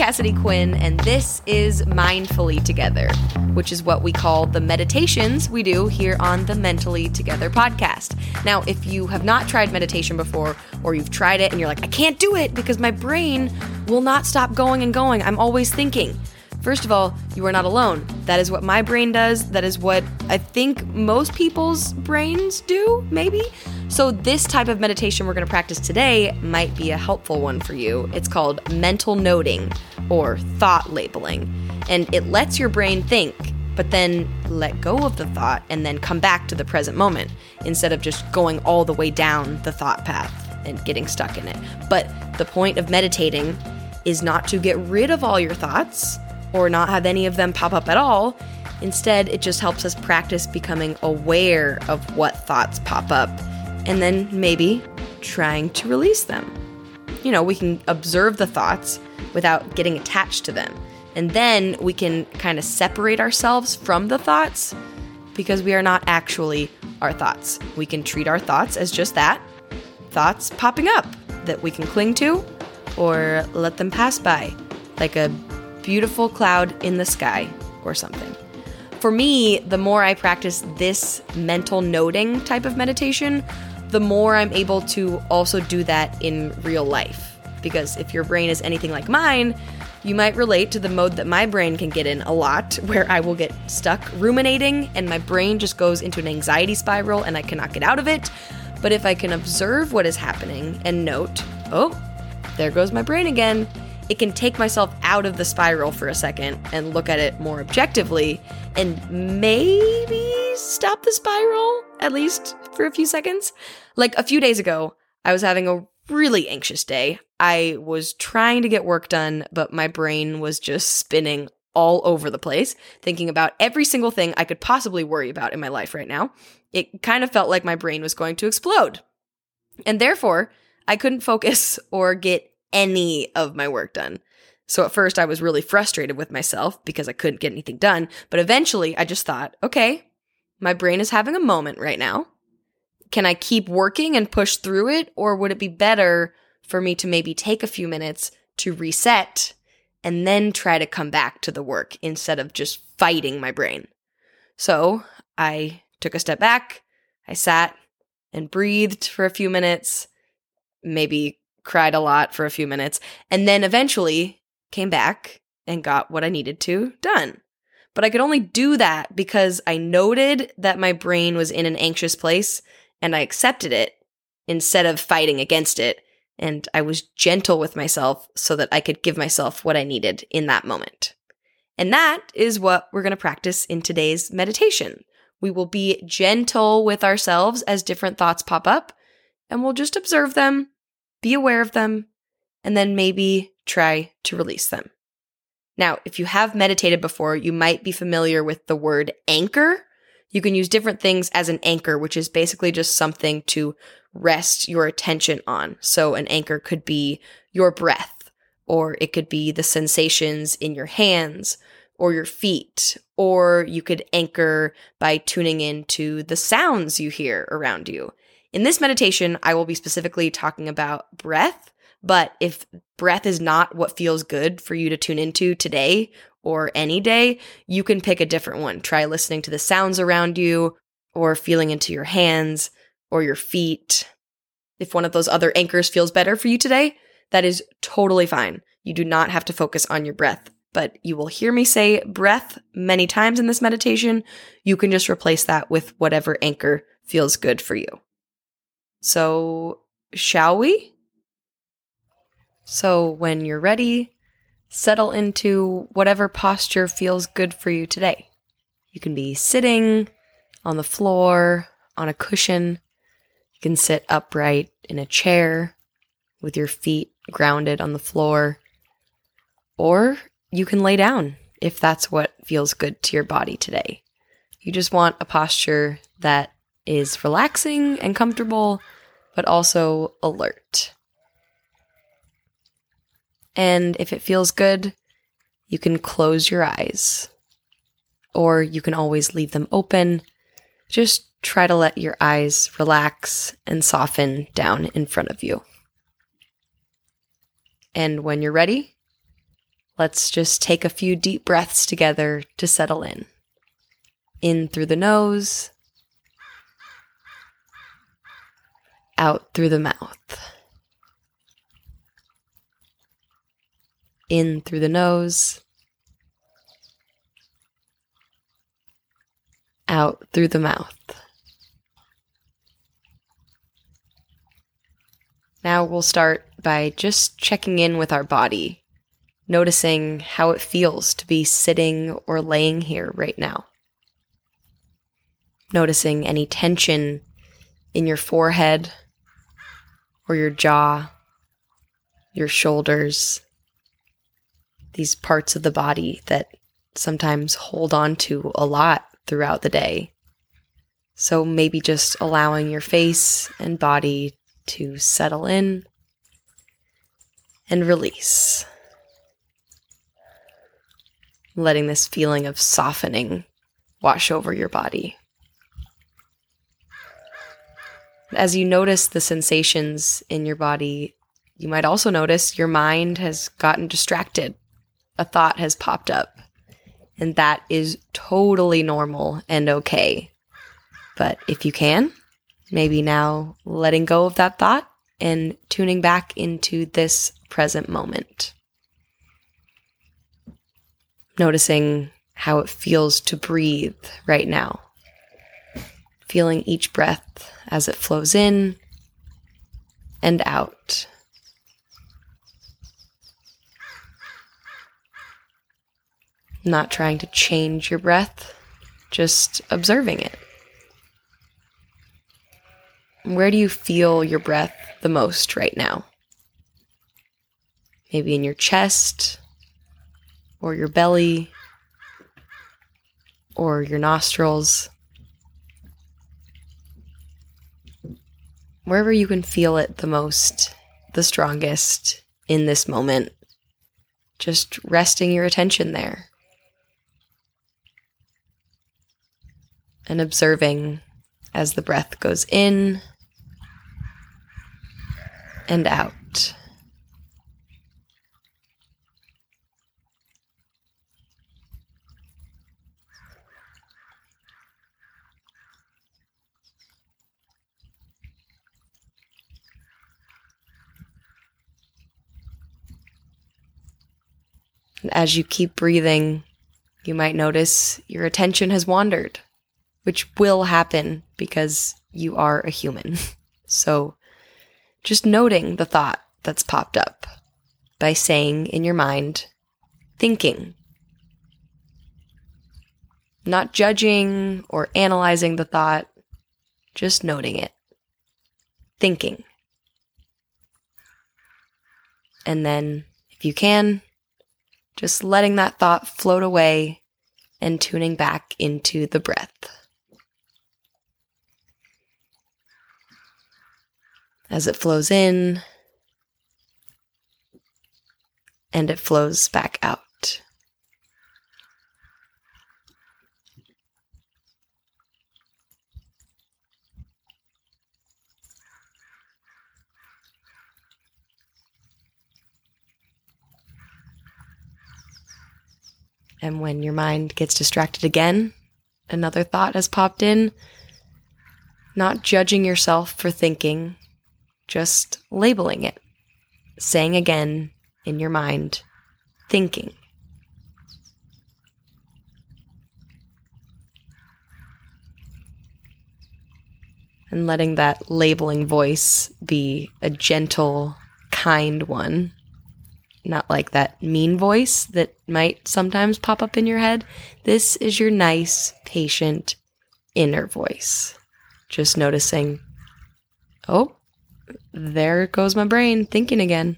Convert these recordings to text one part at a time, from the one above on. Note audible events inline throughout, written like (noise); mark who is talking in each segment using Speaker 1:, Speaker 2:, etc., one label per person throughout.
Speaker 1: Cassidy Quinn, and this is Mindfully Together, which is what we call the meditations we do here on the Mentally Together podcast. Now, if you have not tried meditation before, or you've tried it and you're like, I can't do it because my brain will not stop going and going, I'm always thinking. First of all, you are not alone. That is what my brain does. That is what I think most people's brains do, maybe. So, this type of meditation we're going to practice today might be a helpful one for you. It's called mental noting or thought labeling. And it lets your brain think, but then let go of the thought and then come back to the present moment instead of just going all the way down the thought path and getting stuck in it. But the point of meditating is not to get rid of all your thoughts or not have any of them pop up at all. Instead, it just helps us practice becoming aware of what thoughts pop up and then maybe trying to release them. You know, we can observe the thoughts without getting attached to them. And then we can kind of separate ourselves from the thoughts because we are not actually our thoughts. We can treat our thoughts as just that thoughts popping up that we can cling to or let them pass by like a beautiful cloud in the sky or something. For me, the more I practice this mental noting type of meditation, the more I'm able to also do that in real life. Because if your brain is anything like mine, you might relate to the mode that my brain can get in a lot, (laughs) where I will get stuck ruminating and my brain just goes into an anxiety spiral and I cannot get out of it. But if I can observe what is happening and note, oh, there goes my brain again, it can take myself out of the spiral for a second and look at it more objectively and maybe stop the spiral, at least a few seconds. Like a few days ago, I was having a really anxious day. I was trying to get work done, but my brain was just spinning all over the place, thinking about every single thing I could possibly worry about in my life right now. It kind of felt like my brain was going to explode. And therefore, I couldn't focus (laughs) or get any of my work done. So at first I was really frustrated with myself because I couldn't get anything done, but eventually I just thought, okay, my brain is having a moment right now. Can I keep working and push through it or would it be better for me to maybe take a few minutes to reset and then try to come back to the work instead of just fighting my brain? So, I took a step back, I sat and breathed for a few minutes, maybe cried a lot for a few minutes, and then eventually came back and got what I needed to done. But I could only do that because I noted that my brain was in an anxious place and I accepted it instead of fighting against it. And I was gentle with myself so that I could give myself what I needed in that moment. And that is what we're going to practice in today's meditation. We will be gentle with ourselves as different thoughts pop up, and we'll just observe them be aware of them, and then maybe try to release them. Now, if you have meditated before, you might be familiar with the word anchor. You can use different things as an anchor, which is basically just something to rest your attention on. So, an anchor could be your breath, or it could be the sensations in your hands or your feet, or you could anchor by tuning into the sounds you hear around you. In this meditation, I will be specifically talking about breath, but if breath is not what feels good for you to tune into today or any day, you can pick a different one. Try listening to the sounds around you or feeling into your hands or your feet. If one of those other anchors feels better for you today, that is totally fine. You do not have to focus on your breath, but you will hear me say breath many times in this meditation. You can just replace that with whatever anchor feels good for you. So, shall we? So, when you're ready, settle into whatever posture feels good for you today. You can be sitting on the floor, on a cushion. You can sit upright in a chair with your feet grounded on the floor. Or you can lay down if that's what feels good to your body today. You just want a posture that is relaxing and comfortable, but also alert. And if it feels good, you can close your eyes, or you can always leave them open. Just try to let your eyes relax and soften down in front of you. And when you're ready, let's just take a few deep breaths together to settle in. In through the nose, out through the mouth. In through the nose, out through the mouth. Now we'll start by just checking in with our body, noticing how it feels to be sitting or laying here right now. Noticing any tension in your forehead or your jaw, your shoulders, these parts of the body that sometimes hold on to a lot throughout the day. So maybe just allowing your face and body to settle in and release. Letting this feeling of softening wash over your body. As you notice the sensations in your body, you might also notice your mind has gotten distracted. A thought has popped up. And that is totally normal and okay. But if you can, maybe now letting go of that thought and tuning back into this present moment. Noticing how it feels to breathe right now. Feeling each breath as it flows in and out. Not trying to change your breath, just observing it. Where do you feel your breath the most right now? Maybe in your chest, or your belly, or your nostrils. Wherever you can feel it the most, the strongest in this moment, just resting your attention there. And observing as the breath goes in and out. As you keep breathing, you might notice your attention has wandered which will happen because you are a human. (laughs) So just noting the thought that's popped up by saying in your mind, thinking. Not judging or analyzing the thought, just noting it. Thinking. And then, if you can, just letting that thought float away and tuning back into the breath. As it flows in and it flows back out. And when your mind gets distracted again, another thought has popped in, not judging yourself for thinking just labeling it, saying again in your mind, thinking. And letting that labeling voice be a gentle, kind one, not like that mean voice that might sometimes pop up in your head. This is your nice, patient, inner voice. Just noticing, oh, there goes my brain thinking again.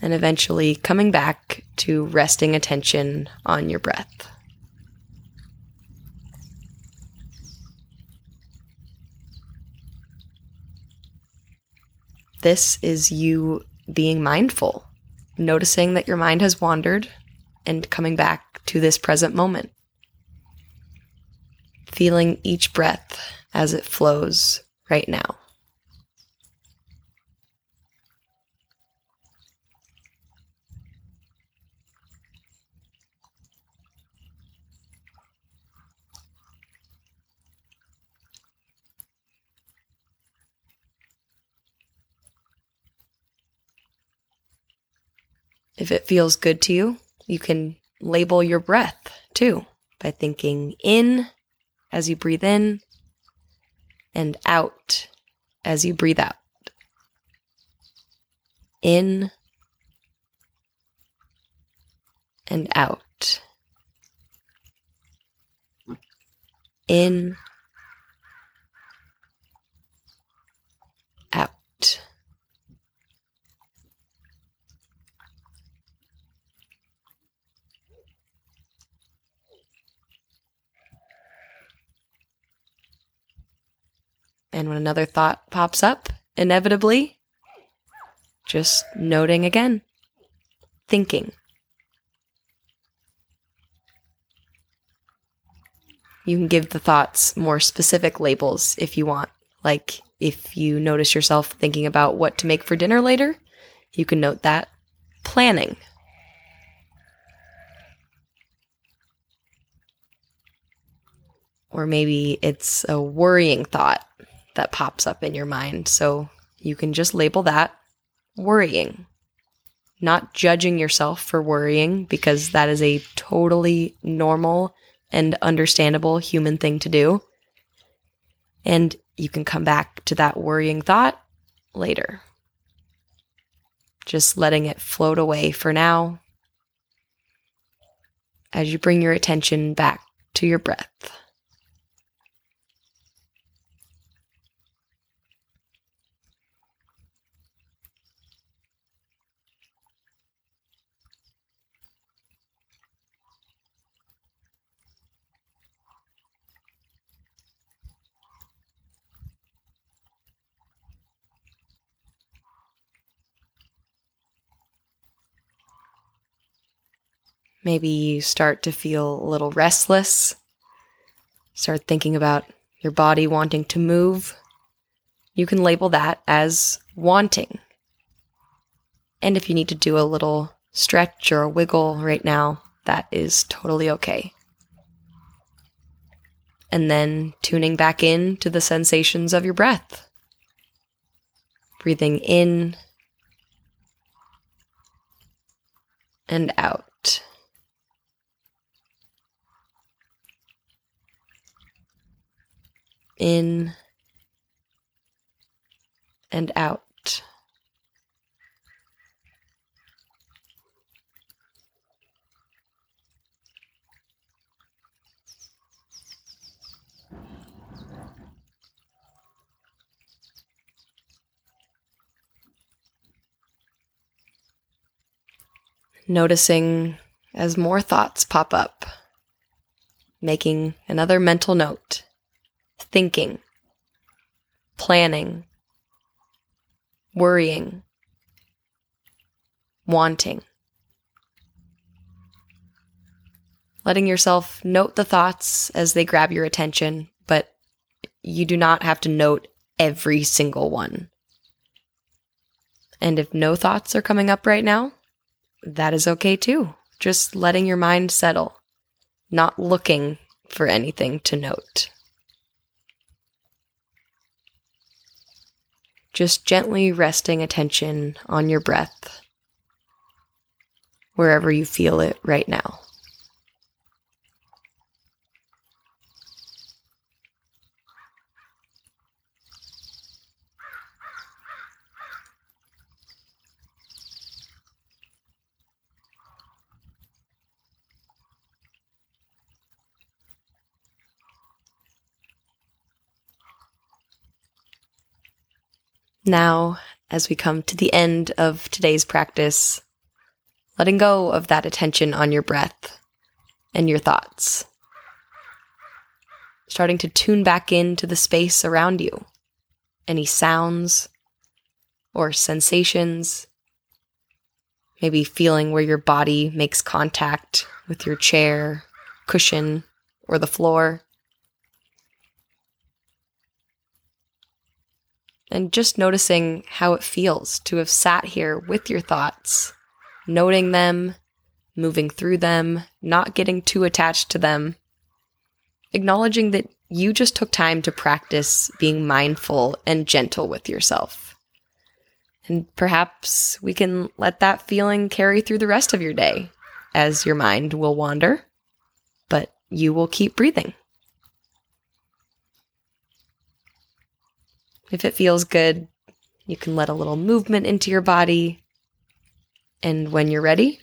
Speaker 1: And eventually coming back to resting attention on your breath. This is you being mindful, noticing that your mind has wandered and coming back to this present moment. Feeling each breath as it flows right now. If it feels good to you, you can label your breath too by thinking in as you breathe in and out as you breathe out. In and out. In, out. And when another thought pops up, inevitably, just noting again, thinking. You can give the thoughts more specific labels if you want. Like if you notice yourself thinking about what to make for dinner later, you can note that planning. Or maybe it's a worrying thought that pops up in your mind. So you can just label that worrying. Not judging yourself for worrying because that is a totally normal and understandable human thing to do. And you can come back to that worrying thought later. Just letting it float away for now as you bring your attention back to your breath. Maybe you start to feel a little restless. Start thinking about your body wanting to move. You can label that as wanting. And if you need to do a little stretch or a wiggle right now, that is totally okay. And then tuning back in to the sensations of your breath. Breathing in and out. In and out. Noticing as more thoughts pop up, making another mental note thinking, planning, worrying, wanting. Letting yourself note the thoughts as they grab your attention, but you do not have to note every single one. And if no thoughts are coming up right now, that is okay too. Just letting your mind settle, not looking for anything to note. Just gently resting attention on your breath wherever you feel it right now. Now, as we come to the end of today's practice, letting go of that attention on your breath and your thoughts. Starting to tune back into the space around you. Any sounds or sensations. Maybe feeling where your body makes contact with your chair, cushion, or the floor. And just noticing how it feels to have sat here with your thoughts, noting them, moving through them, not getting too attached to them, acknowledging that you just took time to practice being mindful and gentle with yourself. And perhaps we can let that feeling carry through the rest of your day as your mind will wander, but you will keep breathing. If it feels good, you can let a little movement into your body. And when you're ready,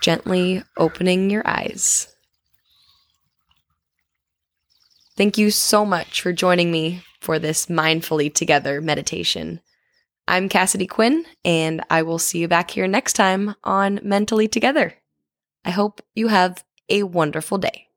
Speaker 1: gently opening your eyes. Thank you so much for joining me for this Mindfully Together meditation. I'm Cassidy Quinn, and I will see you back here next time on Mentally Together. I hope you have a wonderful day.